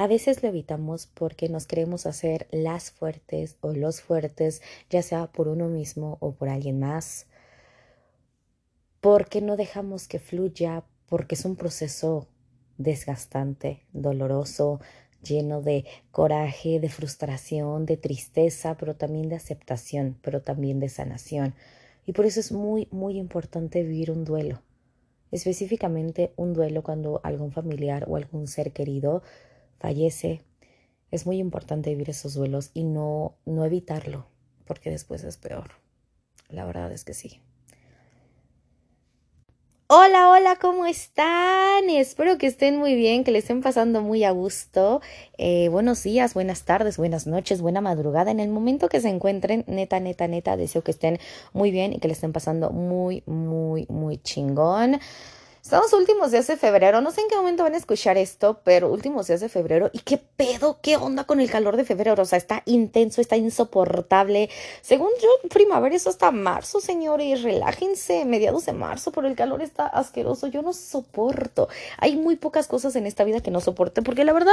A veces lo evitamos porque nos queremos hacer las fuertes o los fuertes, ya sea por uno mismo o por alguien más. Porque no dejamos que fluya, porque es un proceso desgastante, doloroso, lleno de coraje, de frustración, de tristeza, pero también de aceptación, pero también de sanación. Y por eso es muy, muy importante vivir un duelo. Específicamente un duelo cuando algún familiar o algún ser querido fallece, es muy importante vivir esos duelos y no, no evitarlo, porque después es peor. La verdad es que sí. Hola, hola, ¿cómo están? Espero que estén muy bien, que le estén pasando muy a gusto. Eh, buenos días, buenas tardes, buenas noches, buena madrugada. En el momento que se encuentren, neta, neta, neta, deseo que estén muy bien y que le estén pasando muy, muy, muy chingón. Estamos últimos días de febrero, no sé en qué momento van a escuchar esto, pero últimos días de febrero. ¿Y qué pedo? ¿Qué onda con el calor de febrero? O sea, está intenso, está insoportable. Según yo, primavera es hasta marzo, señores. Relájense, mediados de marzo, pero el calor está asqueroso. Yo no soporto. Hay muy pocas cosas en esta vida que no soporte, porque la verdad,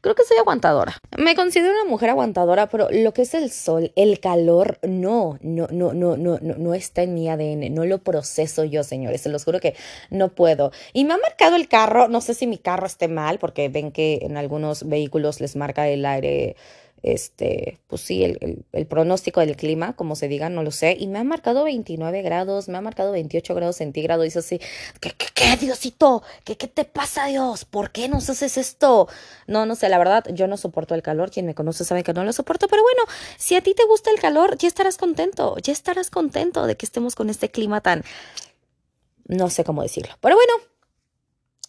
creo que soy aguantadora. Me considero una mujer aguantadora, pero lo que es el sol, el calor, no, no, no, no, no, no, no está en mi ADN. No lo proceso yo, señores. Se los juro que no puedo y me ha marcado el carro, no sé si mi carro esté mal, porque ven que en algunos vehículos les marca el aire, este, pues sí, el, pronóstico del clima, como se diga, no lo sé. Y me ha marcado 29 grados, me ha marcado 28 grados centígrados. Dice así, ¿qué, qué, qué, Diosito? ¿Qué, ¿Qué te pasa, Dios? ¿Por qué nos haces esto? No, no sé, la verdad, yo no soporto el calor. Quien me conoce sabe que no lo soporto. Pero bueno, si a ti te gusta el calor, ya estarás contento, ya estarás contento de que estemos con este clima tan no sé cómo decirlo. Pero bueno,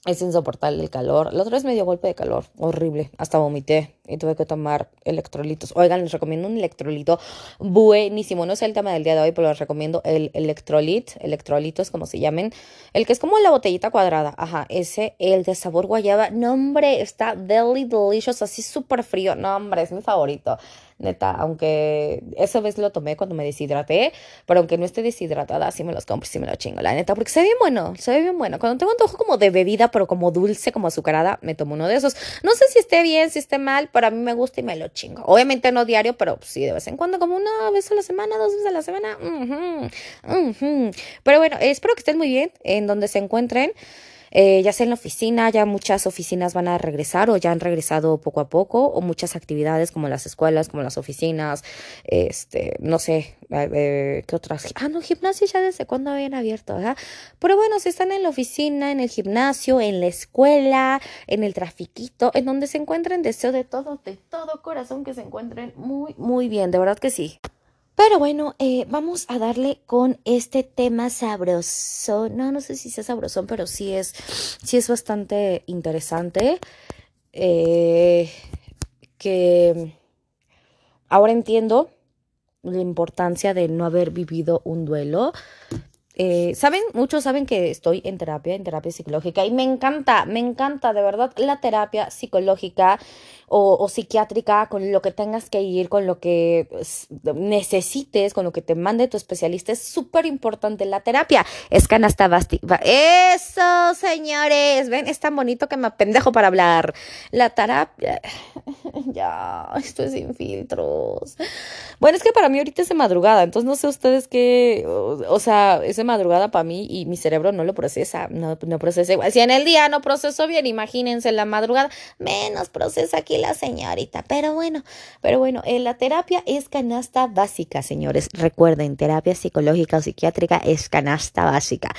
es insoportable el calor. La otra vez me dio golpe de calor, horrible. Hasta vomité y tuve que tomar electrolitos. Oigan, les recomiendo un electrolito buenísimo. No sé el tema del día de hoy, pero les recomiendo el electrolit, electrolitos como se llamen. El que es como la botellita cuadrada. Ajá, ese, el de sabor guayaba. No, hombre, está deli delicious, así súper frío. No, hombre, es mi favorito neta, aunque esa vez lo tomé cuando me deshidraté, pero aunque no esté deshidratada, sí me los compro sí me los chingo, la neta, porque se ve bien bueno, se ve bien bueno. Cuando tengo antojo como de bebida, pero como dulce, como azucarada, me tomo uno de esos. No sé si esté bien, si esté mal, pero a mí me gusta y me lo chingo. Obviamente no diario, pero sí de vez en cuando, como una vez a la semana, dos veces a la semana. Pero bueno, espero que estén muy bien en donde se encuentren. Eh, ya sea en la oficina, ya muchas oficinas van a regresar o ya han regresado poco a poco, o muchas actividades como las escuelas, como las oficinas, este, no sé, eh, ¿qué otras? Ah, no, gimnasio ya desde cuándo habían abierto, ¿verdad? Pero bueno, si están en la oficina, en el gimnasio, en la escuela, en el trafiquito, en donde se encuentren, deseo de todo, de todo corazón que se encuentren muy, muy bien, de verdad que sí. Pero bueno, eh, vamos a darle con este tema sabroso. No, no sé si sea sabrosón, pero sí es, sí es bastante interesante. Eh, que ahora entiendo la importancia de no haber vivido un duelo. Eh, saben, muchos saben que estoy en terapia, en terapia psicológica, y me encanta, me encanta de verdad la terapia psicológica o, psiquiátrica, con lo que tengas que ir, con lo que pues, necesites, con lo que te mande tu especialista. Es súper importante la terapia. Es canasta básica. Eso, señores. Ven, es tan bonito que me apendejo para hablar. La terapia. ya, esto es sin filtros. Bueno, es que para mí ahorita es de madrugada, entonces no sé ustedes qué. O, sea, es de madrugada para mí y mi cerebro no lo procesa. No, no procesa igual. Si en el día no proceso bien, imagínense en la madrugada, menos procesa aquí la señorita. Pero bueno, pero bueno, en la terapia es canasta básica, señores. Recuerden, terapia psicológica o psiquiátrica es canasta básica.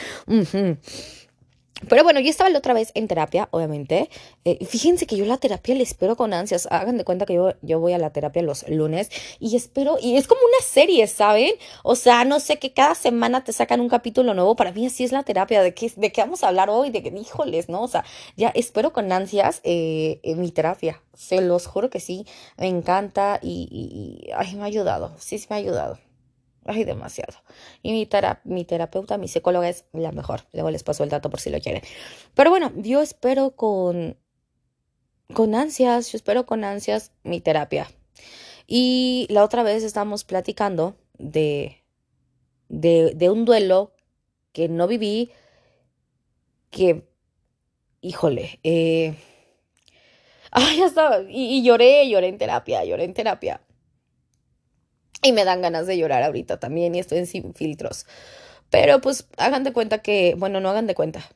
Pero bueno, yo estaba la otra vez en terapia, obviamente. Eh, fíjense que yo la terapia le espero con ansias. Hagan de cuenta que yo, yo voy a la terapia los lunes y espero, y es como una serie, ¿saben? O sea, no sé, que cada semana te sacan un capítulo nuevo. Para mí así es la terapia, de qué, de qué vamos a hablar hoy, de que, híjoles, ¿no? O sea, ya espero con ansias eh, mi terapia. Se los juro que sí, me encanta y, y, ay, me ha ayudado, sí, sí me ha ayudado. Ay, demasiado. Y mi, terapeuta, mi psicóloga es la mejor. Luego les paso el dato por si lo quieren. Pero bueno, yo espero con, con ansias, yo espero con ansias mi terapia. Y la otra vez estábamos platicando de, de, un duelo que no viví, que, híjole, eh, Ay, ya estaba. Y lloré, lloré en terapia, lloré en terapia. Y me dan ganas de llorar ahorita también y estoy sin filtros. Pero pues hagan de cuenta que, bueno, no hagan de cuenta.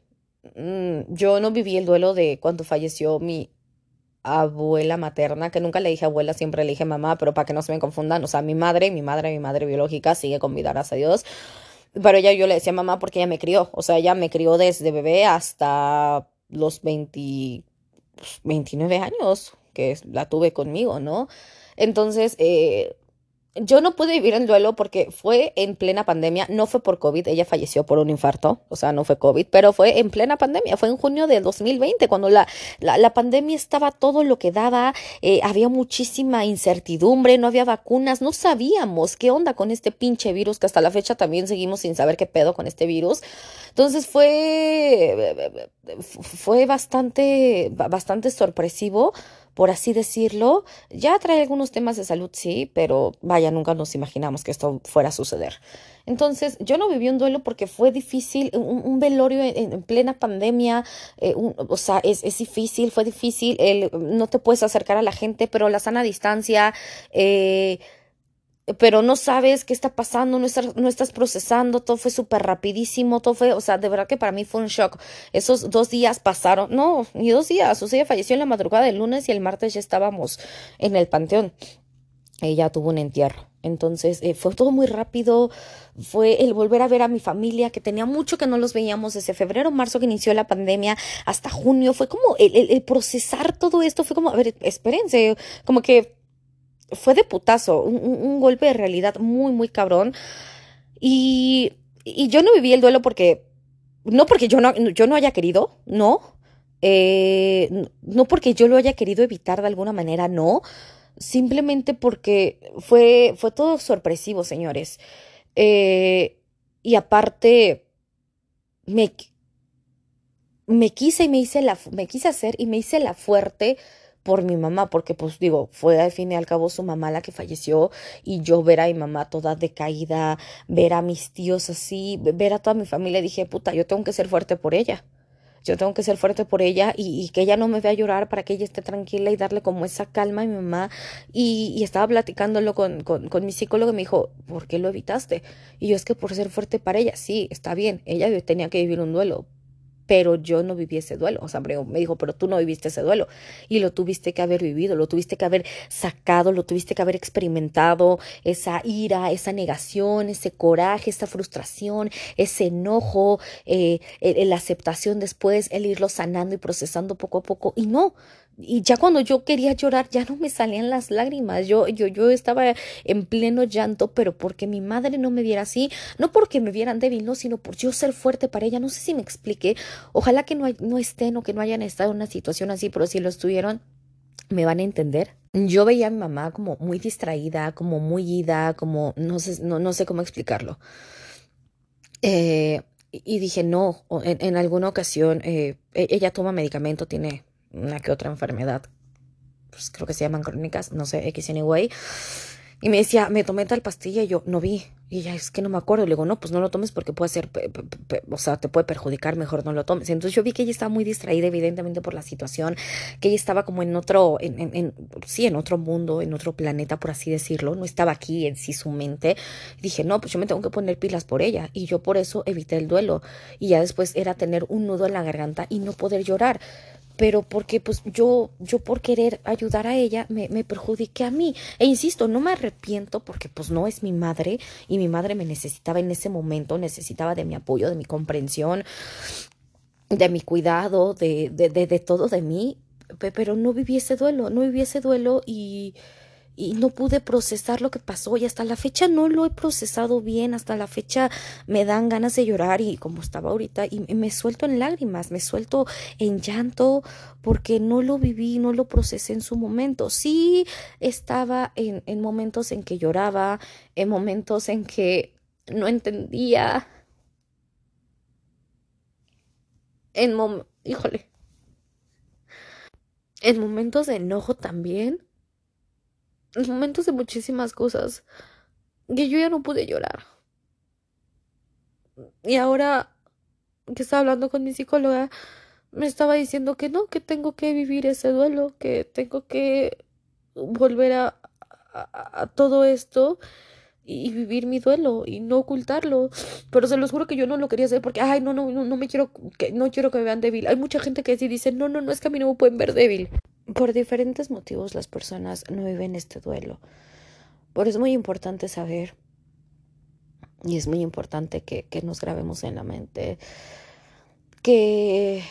Mm, yo no viví el duelo de cuando falleció mi abuela materna, que nunca le dije abuela, siempre le dije mamá, pero para que no se me confundan, o sea, mi madre, mi madre, mi madre biológica sigue con vida, gracias a Dios. Pero ella yo le decía mamá porque ella me crió, o sea, ella me crió desde bebé hasta los 20, 29 pues, años que la tuve conmigo, ¿no? Entonces, eh, yo no pude vivir el duelo porque fue en plena pandemia, no fue por COVID, ella falleció por un infarto, o sea, no fue COVID, pero fue en plena pandemia, fue en junio de 2020, cuando la, la, pandemia estaba todo lo que daba, eh, había muchísima incertidumbre, no había vacunas, no sabíamos qué onda con este pinche virus, que hasta la fecha también seguimos sin saber qué pedo con este virus. Entonces fue, fue bastante, bastante sorpresivo por así decirlo. Ya trae algunos temas de salud, sí, pero vaya, nunca nos imaginamos que esto fuera a suceder. Entonces, yo no viví un duelo porque fue difícil, un, velorio en, plena pandemia, eh, o sea, es, es, difícil, fue difícil, el, no te puedes acercar a la gente, pero la sana distancia, eh, pero no sabes qué está pasando, no estás, no estás procesando, todo fue súper rapidísimo, todo fue, o sea, de verdad que para mí fue un shock. Esos dos días pasaron, no, ni dos días, o sea, ella falleció en la madrugada del lunes y el martes ya estábamos en el panteón. Ella tuvo un entierro. Entonces eh, fue todo muy rápido, fue el volver a ver a mi familia, que tenía mucho que no los veíamos desde febrero, marzo que inició la pandemia, hasta junio, fue como el, el procesar todo esto, fue como, a ver, espérense, como que fue de putazo, un, golpe de realidad muy, muy cabrón. Y, y, yo no viví el duelo porque, no porque yo no, yo no haya querido, no. Eh, no porque yo lo haya querido evitar de alguna manera, no. Simplemente porque fue, fue todo sorpresivo, señores. Eh, y aparte, me, me quise y me hice la, me quise hacer y me hice la fuerte por mi mamá, porque pues digo, fue al fin y al cabo su mamá la que falleció y yo ver a mi mamá toda decaída, ver a mis tíos así, ver a toda mi familia, dije, puta, yo tengo que ser fuerte por ella. Yo tengo que ser fuerte por ella y, que ella no me vea llorar para que ella esté tranquila y darle como esa calma a mi mamá. Y, y estaba platicándolo con, con, con mi psicólogo y me dijo, ¿por qué lo evitaste? Y yo es que por ser fuerte para ella, sí, está bien, ella tenía que vivir un duelo, pero yo no viví ese duelo. O sea, me dijo, pero tú no viviste ese duelo y lo tuviste que haber vivido, lo tuviste que haber sacado, lo tuviste que haber experimentado, esa ira, esa negación, ese coraje, esa frustración, ese enojo, eh, la aceptación después, el irlo sanando y procesando poco a poco. Y no, y ya cuando yo quería llorar ya no me salían las lágrimas, yo, yo, yo estaba en pleno llanto, pero porque mi madre no me viera así, no porque me vieran débil, no, sino por yo ser fuerte para ella, no sé si me expliqué, ojalá que no, no estén o que no hayan estado en una situación así, pero si lo estuvieron, me van a entender. Yo veía a mi mamá como muy distraída, como muy ida, como no sé, no, no sé cómo explicarlo. Eh, y dije, no, en, alguna ocasión, eh, e, ella toma medicamento, tiene una que otra enfermedad, pues creo que se llaman crónicas, no sé, X anyway. Y me decía, me tomé tal pastilla y yo no vi. Y ella, es que no me acuerdo. Le digo, no, pues no lo tomes porque puede ser, o sea, te puede perjudicar, mejor no lo tomes. Entonces yo vi que ella estaba muy distraída, evidentemente, por la situación, que ella estaba como en otro, en, en, sí, en otro mundo, en otro planeta, por así decirlo. No estaba aquí en sí su mente. Y dije, no, pues yo me tengo que poner pilas por ella. Y yo por eso evité el duelo. Y ya después era tener un nudo en la garganta y no poder llorar pero porque pues yo, yo por querer ayudar a ella me, me perjudiqué a mí. E insisto, no me arrepiento porque pues no es mi madre y mi madre me necesitaba en ese momento, necesitaba de mi apoyo, de mi comprensión, de mi cuidado, de, de, de, de todo de mí, pero no viví ese duelo, no viví ese duelo y y no pude procesar lo que pasó y hasta la fecha no lo he procesado bien, hasta la fecha me dan ganas de llorar y como estaba ahorita y me suelto en lágrimas, me suelto en llanto porque no lo viví, no lo procesé en su momento. Sí estaba en, en momentos en que lloraba, en momentos en que no entendía, en mom híjole, en momentos de enojo también momentos de muchísimas cosas que yo ya no pude llorar. Y ahora que estaba hablando con mi psicóloga, me estaba diciendo que no, que tengo que vivir ese duelo, que tengo que volver a, todo esto y vivir mi duelo y no ocultarlo. Pero se los juro que yo no lo quería hacer porque, ay, no, no, no, no me quiero que, no quiero que me vean débil. Hay mucha gente que sí dice, no, no, no, es que a mí no me pueden ver débil. Por diferentes motivos las personas no viven este duelo. Por eso es muy importante saber y es muy importante que, que nos grabemos en la mente que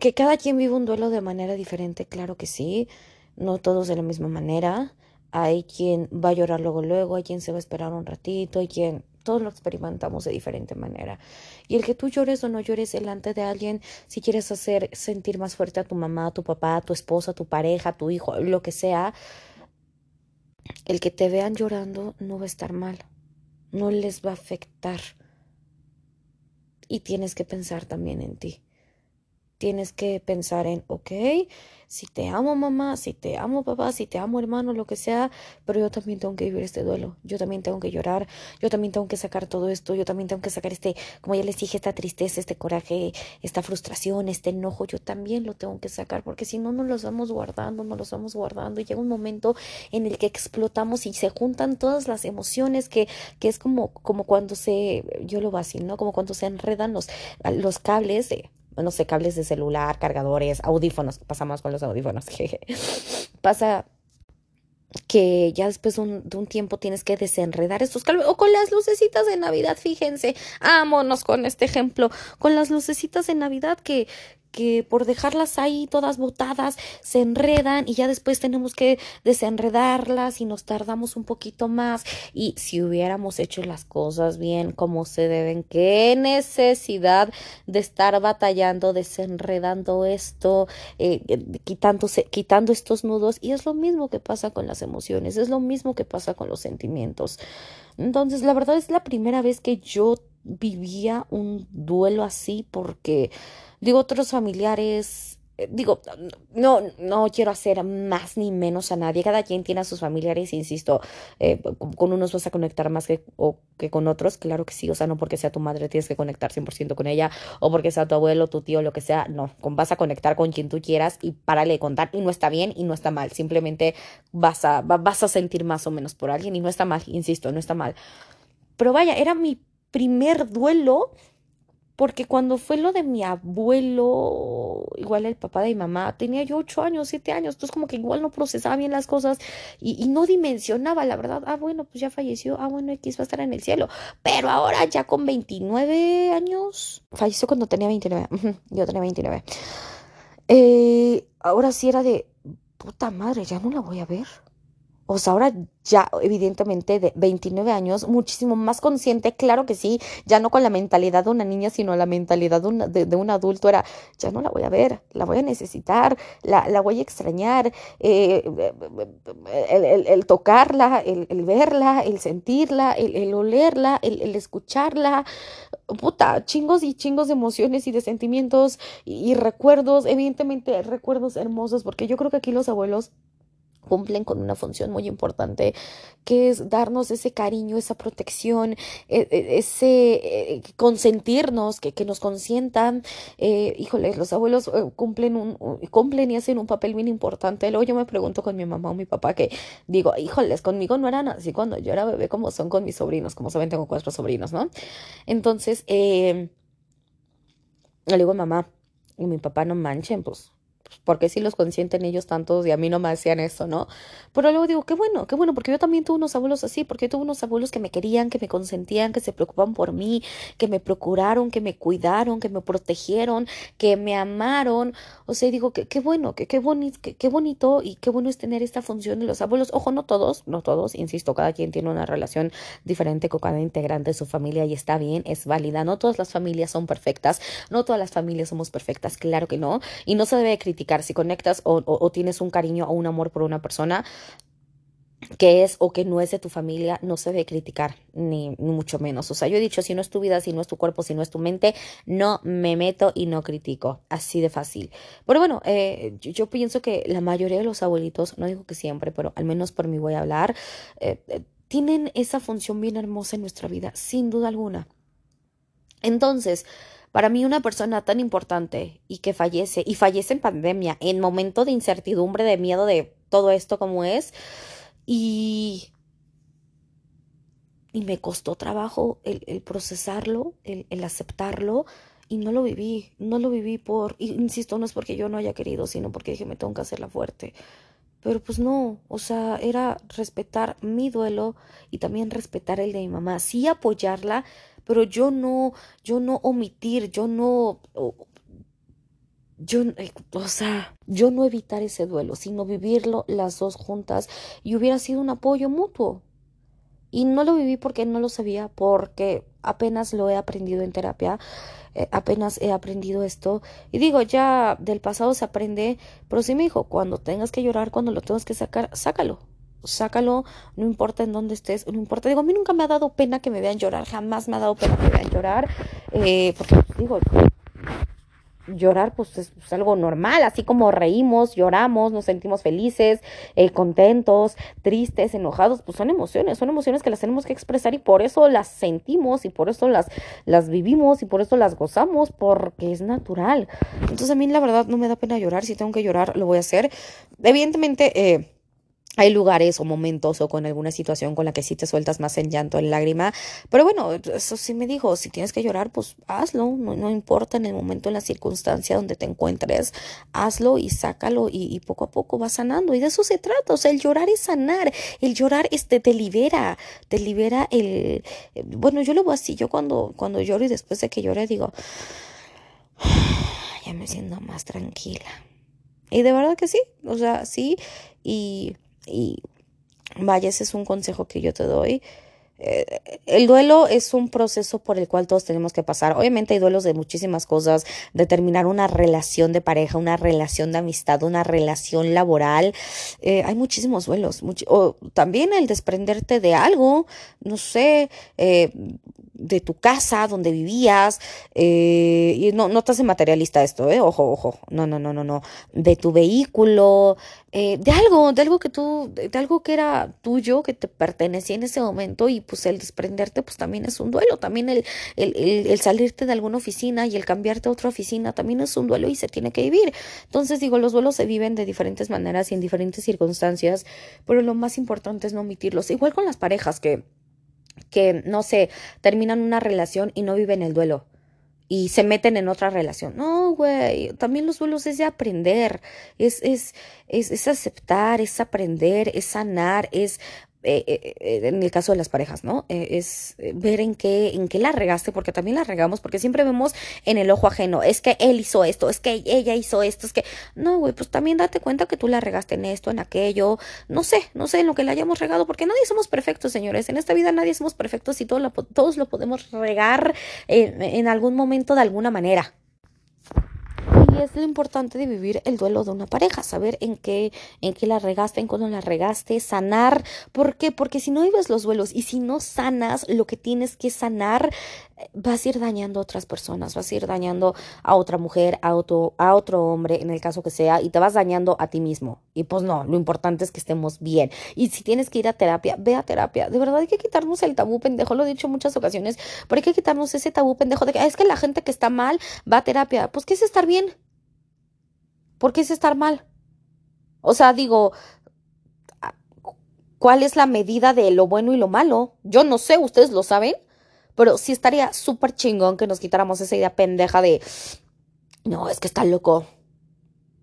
que cada quien vive un duelo de manera diferente, claro que sí, no todos de la misma manera. Hay quien va a llorar luego, luego, hay quien se va a esperar un ratito, hay quien todos lo experimentamos de diferente manera. Y el que tú llores o no llores delante de alguien, si quieres hacer sentir más fuerte a tu mamá, a tu papá, a tu esposa, a tu pareja, a tu hijo, lo que sea, el que te vean llorando no va a estar mal, no les va a afectar. Y tienes que pensar también en ti. Tienes que pensar en, ok, si te amo mamá, si te amo papá, si te amo hermano, lo que sea, pero yo también tengo que vivir este duelo, yo también tengo que llorar, yo también tengo que sacar todo esto, yo también tengo que sacar este, como ya les dije, esta tristeza, este coraje, esta frustración, este enojo, yo también lo tengo que sacar, porque si no nos los vamos guardando, nos los vamos guardando. Y llega un momento en el que explotamos y se juntan todas las emociones que, que es como, como cuando se, yo lo así, ¿no? Como cuando se enredan los, los cables de no sé, cables de celular, cargadores, audífonos, pasamos con los audífonos, jeje. Pasa que ya después de un, tiempo tienes que desenredar estos cables o con las lucecitas de Navidad, fíjense, ámonos con este ejemplo, con las lucecitas de Navidad que, que por dejarlas ahí todas botadas se enredan y ya después tenemos que desenredarlas y nos tardamos un poquito más y si hubiéramos hecho las cosas bien como se deben, qué necesidad de estar batallando, desenredando esto, eh, quitándose, quitando estos nudos y es lo mismo que pasa con las emociones, es lo mismo que pasa con los sentimientos. Entonces, la verdad es la primera vez que yo vivía un duelo así porque digo, otros familiares, eh, digo, no, no quiero hacer más ni menos a nadie, cada quien tiene a sus familiares, insisto, eh, con unos vas a conectar más que, o, que con otros, claro que sí, o sea, no porque sea tu madre tienes que conectar 100% con ella, o porque sea tu abuelo, tu tío, lo que sea, no, vas a conectar con quien tú quieras y párale de contar, y no está bien y no está mal, simplemente vas a, vas a sentir más o menos por alguien y no está mal, insisto, no está mal. Pero vaya, era mi primer duelo porque cuando fue lo de mi abuelo, igual el papá de mi mamá, tenía yo ocho años, siete años, entonces como que igual no procesaba bien las cosas y, no dimensionaba, la verdad, ah, bueno, pues ya falleció, ah, bueno, X va a estar en el cielo, pero ahora ya con 29 años, falleció cuando tenía 29, yo tenía 29, eh, ahora sí era de, puta madre, ya no la voy a ver. Sea, ahora ya evidentemente de 29 años, muchísimo más consciente, claro que sí, ya no con la mentalidad de una niña, sino la mentalidad de, un adulto, era, ya no la voy a ver, la voy a necesitar, la, la voy a extrañar, eh, el, tocarla, el, verla, el sentirla, el, olerla, el, escucharla, puta, chingos y chingos de emociones y de sentimientos y recuerdos, evidentemente recuerdos hermosos, porque yo creo que aquí los abuelos cumplen con una función muy importante que es darnos ese cariño, esa protección, e, e, ese eh, consentirnos, que, que, nos consientan. Eh, híjole, los abuelos eh, cumplen, un, cumplen y hacen un papel bien importante. Luego yo me pregunto con mi mamá o mi papá que digo, híjoles, conmigo no eran así cuando yo era bebé como son con mis sobrinos, como saben tengo cuatro sobrinos, ¿no? Entonces, le digo mamá y mi papá no manchen, pues porque si los consienten ellos tantos y a mí no me hacían eso, ¿no? Pero luego digo, qué bueno, qué bueno, porque yo también tuve unos abuelos así, porque yo tuve unos abuelos que me querían, que me consentían, que se preocupaban por mí, que me procuraron, que me cuidaron, que me protegieron, que me amaron. O sea, digo, qué, bueno, qué, qué, qué, qué bonito y qué bueno es tener esta función de los abuelos. Ojo, no todos, no todos, insisto, cada quien tiene una relación diferente con cada integrante de su familia y está bien, es válida. No todas las familias son perfectas, no todas las familias somos perfectas, claro que no, y no se debe criticar si conectas o, tienes un cariño o un amor por una persona que es o que no es de tu familia, no se debe criticar, ni, mucho menos. O sea, yo he dicho, si no es tu vida, si no es tu cuerpo, si no es tu mente, no me meto y no critico. Así de fácil. Pero bueno, eh, yo, pienso que la mayoría de los abuelitos, no digo que siempre, pero al menos por mí voy a hablar, eh, eh, tienen esa función bien hermosa en nuestra vida, sin duda alguna. Entonces, para mí una persona tan importante y que fallece, y fallece en pandemia, en momento de incertidumbre, de miedo de todo esto como es, y, y me costó trabajo el, procesarlo, el, aceptarlo, y no lo viví, no lo viví por, insisto, no es porque yo no haya querido, sino porque dije, me tengo que hacerla fuerte. Pero pues no, o sea, era respetar mi duelo y también respetar el de mi mamá, sí apoyarla, pero yo no, yo no omitir, yo no, yo, eh, o sea, yo no evitar ese duelo, sino vivirlo las dos juntas y hubiera sido un apoyo mutuo. Y no lo viví porque no lo sabía, porque apenas lo he aprendido en terapia eh, apenas he aprendido esto. Y digo, ya del pasado se aprende, pero sí me dijo, cuando tengas que llorar, cuando lo tengas que sacar, sácalo. Sácalo, no importa en dónde estés, no importa. Digo, a mí nunca me ha dado pena que me vean llorar, jamás me ha dado pena que me vean llorar, eh, porque digo, llorar pues es algo normal, así como reímos, lloramos, nos sentimos felices, eh, contentos, tristes, enojados, pues son emociones, son emociones que las tenemos que expresar y por eso las sentimos y por eso las, las vivimos y por eso las gozamos, porque es natural. Entonces a mí la verdad no me da pena llorar, si tengo que llorar lo voy a hacer. Evidentemente, eh, hay lugares o momentos o con alguna situación con la que sí te sueltas más en llanto, en lágrima. Pero bueno, eso sí me dijo, si tienes que llorar, pues hazlo. No, importa en el momento, en la circunstancia donde te encuentres, hazlo y sácalo y, poco a poco vas sanando. Y de eso se trata. O sea, el llorar es sanar. El llorar este, te libera. Te libera el... Bueno, yo lo veo así. Yo cuando, cuando lloro y después de que llore digo, ya me siento más tranquila. Y de verdad que sí. O sea, sí. Y y vaya, ese es un consejo que yo te doy. El duelo es un proceso por el cual todos tenemos que pasar. Obviamente hay duelos de muchísimas cosas, de terminar una relación de pareja, una relación de amistad, una relación laboral. Eh, hay muchísimos duelos. o también el desprenderte de algo, no sé, eh, de tu casa donde vivías, eh, y no, no te hace materialista esto, eh, ojo, ojo, no, no, no, no, no, de tu vehículo, eh, de algo, de algo que tú, de, algo que era tuyo, que te pertenecía en ese momento, y pues el desprenderte, pues también es un duelo, también el, el, el, salirte de alguna oficina y el cambiarte a otra oficina también es un duelo y se tiene que vivir. Entonces digo, los duelos se viven de diferentes maneras y en diferentes circunstancias, pero lo más importante es no omitirlos, igual con las parejas que que, no sé, terminan una relación y no viven el duelo y se meten en otra relación. No, güey, también los duelos es de aprender, es, es, es, es aceptar, es aprender, es sanar, es eh, eh, eh, en el caso de las parejas, ¿no? es ver en qué, en qué la regaste, porque también la regamos, porque siempre vemos en el ojo ajeno, es que él hizo esto, es que ella hizo esto, es que, no, güey, pues también date cuenta que tú la regaste en esto, en aquello, no sé, no sé en lo que le hayamos regado, porque nadie somos perfectos, señores, en esta vida nadie somos perfectos y todos lo podemos regar en algún momento de alguna manera. Es lo importante de vivir el duelo de una pareja, saber en qué, en qué la regaste, en cuándo la regaste, sanar. ¿Por qué? Porque si no vives los duelos y si no sanas lo que tienes que sanar, vas a ir dañando a otras personas, vas a ir dañando a otra mujer, a otro, a otro hombre, en el caso que sea, y te vas dañando a ti mismo. Y pues no, lo importante es que estemos bien. Y si tienes que ir a terapia, ve a terapia. De verdad hay que quitarnos el tabú pendejo, lo he dicho en muchas ocasiones, pero hay que quitarnos ese tabú pendejo de que es que la gente que está mal va a terapia. Pues ¿qué es estar bien? ¿Por qué es estar mal? O sea, digo, ¿cuál es la medida de lo bueno y lo malo? Yo no sé, ustedes lo saben. Pero sí estaría súper chingón que nos quitáramos esa idea pendeja de, no, es que está loco.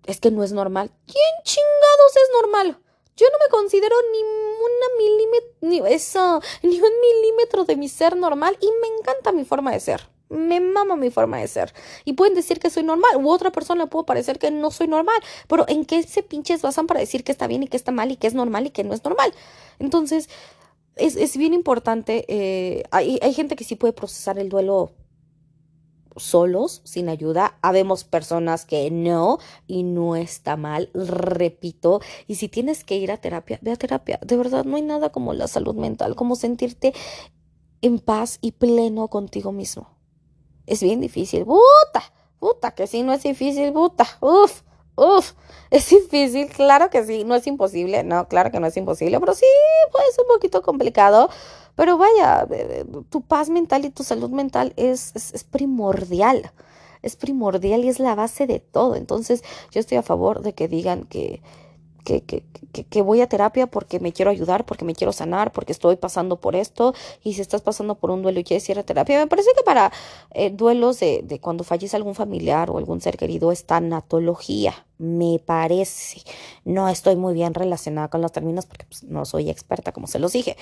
Es que no es normal. ¿Quién chingados es normal? Yo no me considero ni una milímetro, ni eso, ni un milímetro de mi ser normal y me encanta mi forma de ser. Me mama mi forma de ser. Y pueden decir que soy normal, u otra persona le puedo parecer que no soy normal. Pero ¿en qué se pinches basan para decir que está bien y que está mal y que es normal y que no es normal? Entonces, es, es bien importante. Eh, hay, hay gente que sí puede procesar el duelo solos, sin ayuda. Habemos personas que no y no está mal, repito. Y si tienes que ir a terapia, ve a terapia. De verdad, no hay nada como la salud mental, como sentirte en paz y pleno contigo mismo. Es bien difícil. Puta, puta, que sí, no es difícil, puta. Uf, uf. Es difícil, claro que sí, no es imposible, no, claro que no es imposible, pero sí, pues un poquito complicado. Pero vaya, eh, tu paz mental y tu salud mental es, es primordial es primordial y es la base de todo. Entonces yo estoy a favor de que digan que, que, que, que, voy a terapia porque me quiero ayudar, porque me quiero sanar, porque estoy pasando por esto. Y si estás pasando por un duelo y quieres ir a terapia, me parece que para eh, duelos de, de cuando fallece algún familiar o algún ser querido es tanatología me parece. No estoy muy bien relacionada con los términos porque pues, no soy experta, como se los dije.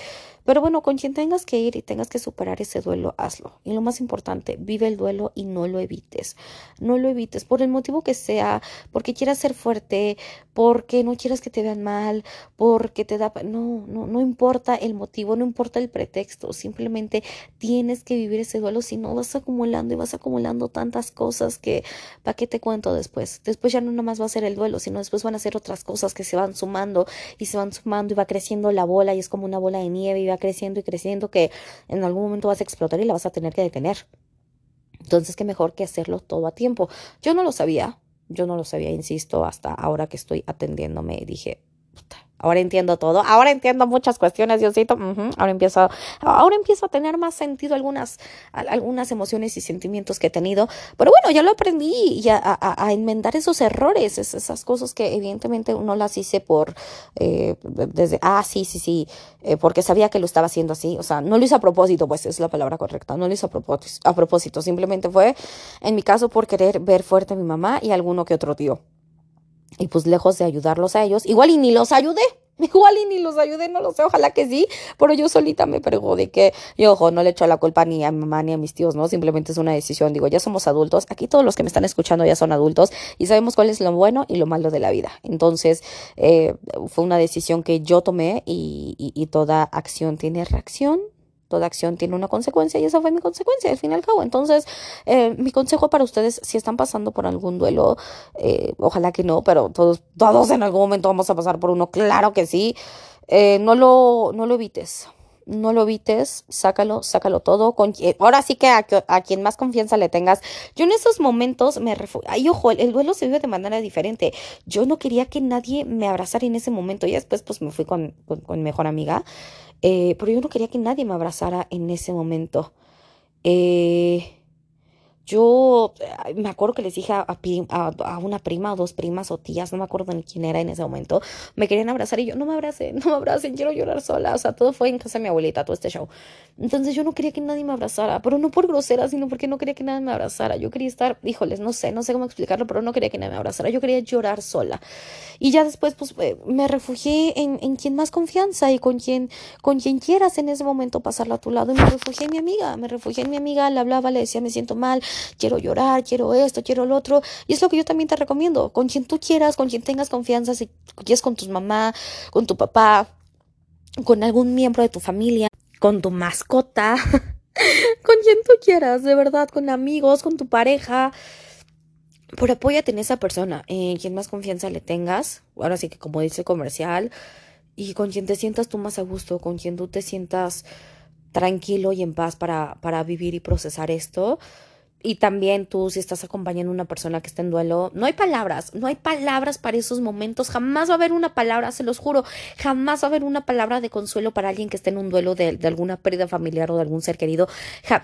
Pero bueno, con quien tengas que ir y tengas que superar ese duelo, hazlo. Y lo más importante, vive el duelo y no lo evites. No lo evites por el motivo que sea, porque quieras ser fuerte, porque no quieras que te vean mal, porque te da... No, no, no importa el motivo, no importa el pretexto. Simplemente tienes que vivir ese duelo, si no vas acumulando y vas acumulando tantas cosas que, ¿para qué te cuento después? Después ya no nomás vas a ser el duelo, sino después van a ser otras cosas que se van sumando y se van sumando y va creciendo la bola y es como una bola de nieve y va creciendo y creciendo que en algún momento vas a explotar y la vas a tener que detener. Entonces, qué mejor que hacerlo todo a tiempo. Yo no lo sabía, yo no lo sabía, insisto, hasta ahora que estoy atendiéndome, dije, puta, Ahora entiendo todo, ahora entiendo muchas cuestiones, Diosito. Ahora empiezo, ahora empiezo a tener más sentido algunas, algunas emociones y sentimientos que he tenido. Pero bueno, ya lo aprendí y a, a, enmendar esos errores, esas cosas que evidentemente no las hice por, eh, desde, ah, sí, sí, sí, eh, porque sabía que lo estaba haciendo así. O sea, no lo hice a propósito, pues es la palabra correcta, no lo hice a propósito, a propósito. Simplemente fue, en mi caso, por querer ver fuerte a mi mamá y alguno que otro tío. Y pues lejos de ayudarlos a ellos, igual y ni los ayudé. Igual y ni los ayudé, no lo sé, ojalá que sí, pero yo solita me perjudiqué. Y ojo, no le echo la culpa ni a mi mamá ni a mis tíos, ¿no? Simplemente es una decisión. Digo, ya somos adultos. Aquí todos los que me están escuchando ya son adultos y sabemos cuál es lo bueno y lo malo de la vida. Entonces, eh, fue una decisión que yo tomé y, y toda acción tiene reacción toda acción tiene una consecuencia y esa fue mi consecuencia al fin y al cabo. Entonces, eh, mi consejo para ustedes, si están pasando por algún duelo, eh, ojalá que no, pero todos, todos en algún momento vamos a pasar por uno, claro que sí, eh, no, lo, no lo evites. No lo evites, sácalo, sácalo todo. Con, ahora sí que a, quien más confianza le tengas. Yo en esos momentos me refugio. Ay, ojo, el, duelo se vive de manera diferente. Yo no quería que nadie me abrazara en ese momento. Y después, pues me fui con, con, con mejor amiga. Eh, pero yo no quería que nadie me abrazara en ese momento. Eh, yo me acuerdo que les dije a, una prima o dos primas o tías, no me acuerdo ni quién era en ese momento, me querían abrazar y yo, no me abracen, no me abracen, quiero llorar sola. O sea, todo fue en casa de mi abuelita, todo este show. Entonces yo no quería que nadie me abrazara, pero no por grosera, sino porque no quería que nadie me abrazara. Yo quería estar, híjoles, no sé, no sé cómo explicarlo, pero no quería que nadie me abrazara. Yo quería llorar sola. Y ya después, pues, eh, me refugié en, en quien más confianza y con quien, con quien quieras en ese momento pasarla a tu lado. Y me refugié en mi amiga, me refugié en mi amiga, le hablaba, le decía, me siento mal, quiero llorar, quiero esto, quiero lo otro. Y es lo que yo también te recomiendo, con quien tú quieras, con quien tengas confianza, si quieres con tu mamá, con tu papá, con algún miembro de tu familia, con tu mascota, con quien tú quieras, de verdad, con amigos, con tu pareja. Por apóyate en esa persona, en quien más confianza le tengas, ahora sí que como dice comercial, y con quien te sientas tú más a gusto, con quien tú te sientas tranquilo y en paz para, para vivir y procesar esto y también tú, si estás acompañando a una persona que está en duelo, no hay palabras, no hay palabras para esos momentos. Jamás va a haber una palabra, se los juro, jamás va a haber una palabra de consuelo para alguien que esté en un duelo de, de alguna pérdida familiar o de algún ser querido.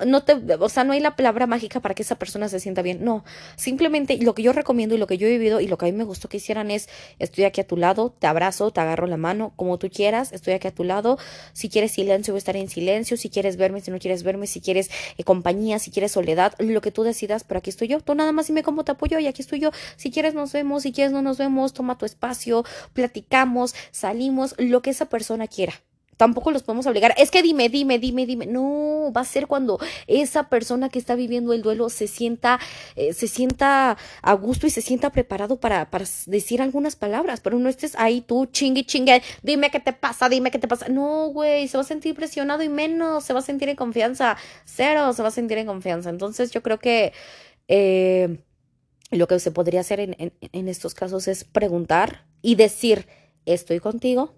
No te, o sea, no hay la palabra mágica para que esa persona se sienta bien. No, simplemente lo que yo recomiendo y lo que yo he vivido y lo que a mí me gustó que hicieran es: estoy aquí a tu lado, te abrazo, te agarro la mano, como tú quieras, estoy aquí a tu lado. Si quieres silencio, voy a estar en silencio. Si quieres verme, si no quieres verme, si quieres eh, compañía, si quieres soledad, lo que tú decidas, pero aquí estoy yo. Tú nada más dime cómo te apoyo y aquí estoy yo. Si quieres nos vemos, si quieres no nos vemos, toma tu espacio, platicamos, salimos, lo que esa persona quiera tampoco los podemos obligar. Es que dime, dime, dime, dime. No, va a ser cuando esa persona que está viviendo el duelo se sienta, eh, se sienta a gusto y se sienta preparado para, decir algunas palabras. Pero no estés ahí tú chingue, chingue, dime qué te pasa, dime qué te pasa. No, güey, se va a sentir presionado y menos, se va a sentir en confianza. Cero, se va a sentir en confianza. Entonces yo creo que... Eh, lo que se podría hacer en estos casos es preguntar y decir, estoy contigo,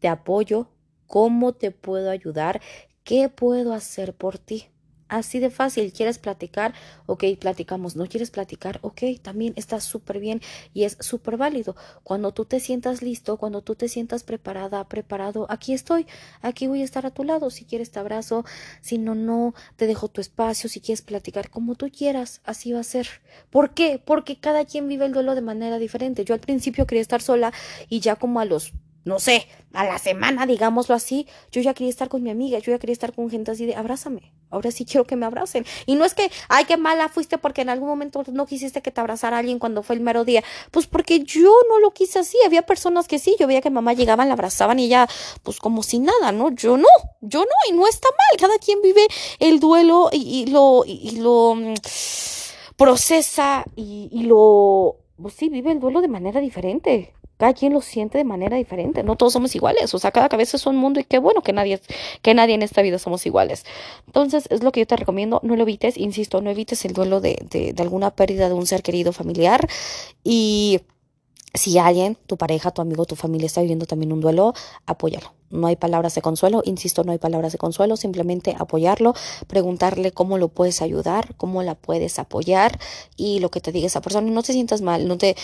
te apoyo, ¿Cómo te puedo ayudar? ¿Qué puedo hacer por ti? Así de fácil. ¿Quieres platicar? Ok, platicamos. ¿No quieres platicar? Ok, también está súper bien y es súper válido. Cuando tú te sientas listo, cuando tú te sientas preparada, preparado, aquí estoy. Aquí voy a estar a tu lado. Si quieres te abrazo. Si no, no, te dejo tu espacio. Si quieres platicar como tú quieras, así va a ser. ¿Por qué? Porque cada quien vive el duelo de manera diferente. Yo al principio quería estar sola y ya como a los no sé, a la semana, digámoslo así, yo ya quería estar con mi amiga, yo ya quería estar con gente así de abrázame, ahora sí quiero que me abracen. Y no es que, ay, qué mala fuiste porque en algún momento no quisiste que te abrazara alguien cuando fue el mero día. Pues porque yo no lo quise así, había personas que sí, yo veía que mamá llegaba, la abrazaban y ya, pues como si nada, ¿no? Yo no, yo no, y no está mal, cada quien vive el duelo y, lo, y, lo mm, procesa y, y lo, pues sí, vive el duelo de manera diferente cada quien lo siente de manera diferente, no todos somos iguales, o sea, cada cabeza es un mundo y qué bueno que nadie, que nadie en esta vida somos iguales. Entonces, es lo que yo te recomiendo, no lo evites, insisto, no evites el duelo de, de, de alguna pérdida de un ser querido familiar y si alguien, tu pareja, tu amigo, tu familia está viviendo también un duelo, apóyalo no hay palabras de consuelo, insisto, no hay palabras de consuelo, simplemente apoyarlo, preguntarle cómo lo puedes ayudar, cómo la puedes apoyar y lo que te diga esa persona, no te sientas mal, no te,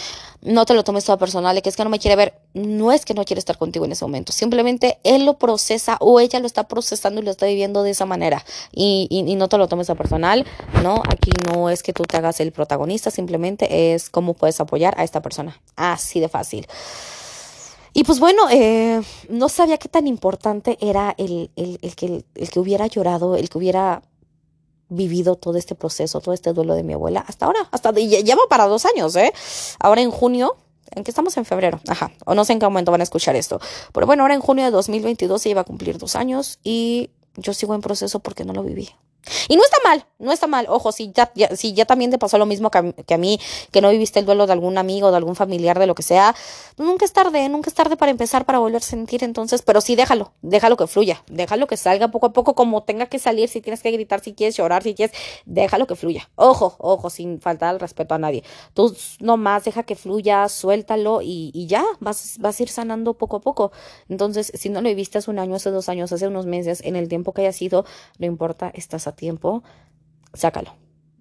no te lo tomes todo personal, que es que no me quiere ver, no es que no quiere estar contigo en ese momento, simplemente él lo procesa o ella lo está procesando y lo está viviendo de esa manera. Y, y, y no te lo tomes a personal, no, aquí no es que tú te hagas el protagonista, simplemente es cómo puedes apoyar a esta persona, así de fácil. Y pues bueno, eh, no sabía qué tan importante era el, el, el, que, el que hubiera llorado, el que hubiera vivido todo este proceso, todo este duelo de mi abuela, hasta ahora, hasta lleva para dos años, ¿eh? Ahora en junio, en que estamos en febrero, ajá, o no sé en qué momento van a escuchar esto, pero bueno, ahora en junio de 2022 se iba a cumplir dos años y yo sigo en proceso porque no lo viví. Y no está mal, no está mal. Ojo, si ya, si ya también te pasó lo mismo que a, mí, que no viviste el duelo de algún amigo, de algún familiar, de lo que sea, nunca es tarde, nunca es tarde para empezar, para volver a sentir. Entonces, pero sí déjalo, déjalo que fluya, déjalo que salga poco a poco, como tenga que salir, si tienes que gritar, si quieres llorar, si quieres, déjalo que fluya. Ojo, ojo, sin faltar el respeto a nadie. Tú nomás deja que fluya, suéltalo y, y ya, vas, vas a ir sanando poco a poco. Entonces, si no lo viviste hace un año, hace dos años, hace unos meses, en el tiempo que haya sido, no importa, estás a tiempo, sácalo,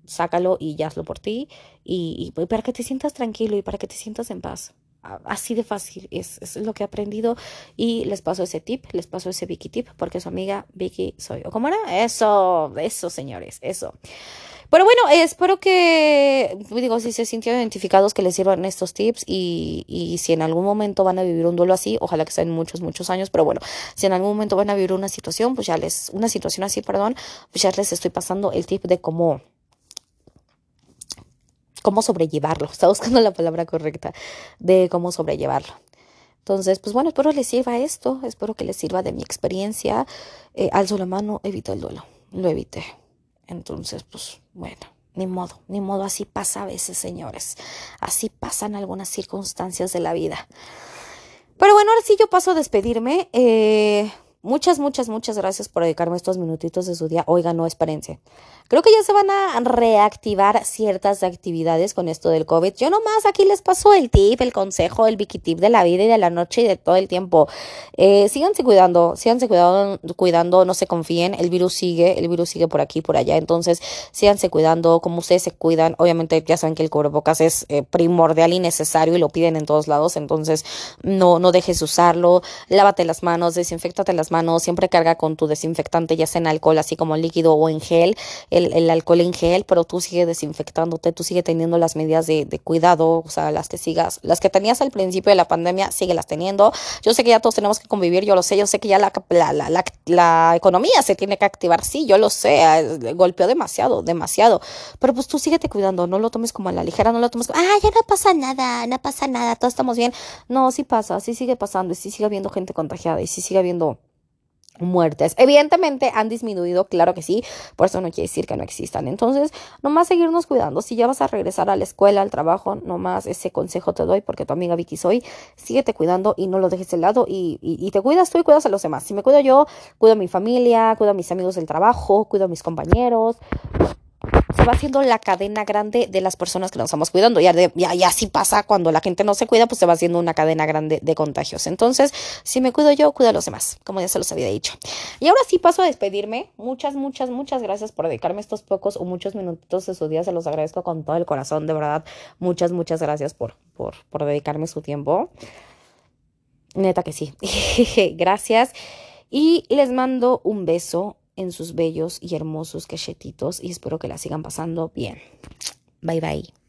sácalo y hazlo por ti y, para que te sientas tranquilo y para que te sientas en paz. Así de fácil es, es, lo que he aprendido y les paso ese tip, les paso ese Vicky tip porque su amiga Vicky soy yo. ¿Cómo era? Eso, eso señores, eso. Pero bueno, espero que, digo, si se sintieron identificados, que les sirvan estos tips y, y si en algún momento van a vivir un duelo así, ojalá que sea en muchos, muchos años, pero bueno, si en algún momento van a vivir una situación, pues ya les, una situación así, perdón, pues ya les estoy pasando el tip de cómo, cómo sobrellevarlo. Está buscando la palabra correcta de cómo sobrellevarlo. Entonces, pues bueno, espero les sirva esto, espero que les sirva de mi experiencia. Eh, alzo la mano, evito el duelo, lo evité. Entonces, pues bueno, ni modo, ni modo, así pasa a veces, señores. Así pasan algunas circunstancias de la vida. Pero bueno, ahora sí yo paso a despedirme. Eh, muchas, muchas, muchas gracias por dedicarme estos minutitos de su día. Oiga, no, espérense. Creo que ya se van a reactivar ciertas actividades con esto del COVID. Yo nomás aquí les paso el tip, el consejo, el Vicky tip de la vida y de la noche y de todo el tiempo. Eh, síganse cuidando, síganse cuidando, cuidando, no se confíen. El virus sigue, el virus sigue por aquí, por allá. Entonces, síganse cuidando, como ustedes se cuidan. Obviamente, ya saben que el cubrebocas es eh, primordial y necesario y lo piden en todos lados. Entonces, no, no dejes de usarlo. Lávate las manos, desinfectate las manos. Siempre carga con tu desinfectante, ya sea en alcohol, así como líquido o en gel el, alcohol en gel, pero tú sigue desinfectándote, tú sigue teniendo las medidas de, cuidado, o sea, las que sigas, las que tenías al principio de la pandemia, sigue las teniendo. Yo sé que ya todos tenemos que convivir, yo lo sé, yo sé que ya la, la, la, la economía se tiene que activar, sí, yo lo sé, eh, golpeó demasiado, demasiado, pero pues tú síguete cuidando, no lo tomes como a la ligera, no lo tomes como, ah, ya no pasa nada, no pasa nada, todos estamos bien. No, sí pasa, sí sigue pasando y sí sigue habiendo gente contagiada y sí sigue habiendo muertes. Evidentemente han disminuido, claro que sí, por eso no quiere decir que no existan. Entonces, nomás seguirnos cuidando. Si ya vas a regresar a la escuela, al trabajo, nomás ese consejo te doy porque tu amiga Vicky soy. Síguete cuidando y no lo dejes de lado y, y, te cuidas tú y cuidas a los demás. Si me cuido yo, cuido a mi familia, cuido a mis amigos del trabajo, cuido a mis compañeros. Se va haciendo la cadena grande de las personas que nos estamos cuidando. Ya así pasa cuando la gente no se cuida, pues se va haciendo una cadena grande de contagios. Entonces, si me cuido yo, cuida a los demás, como ya se los había dicho. Y ahora sí paso a despedirme. Muchas, muchas, muchas gracias por dedicarme estos pocos o muchos minutitos de su día. Se los agradezco con todo el corazón, de verdad. Muchas, muchas gracias por, por, por dedicarme su tiempo. Neta que sí. gracias. Y les mando un beso en sus bellos y hermosos cachetitos y espero que la sigan pasando bien. Bye bye.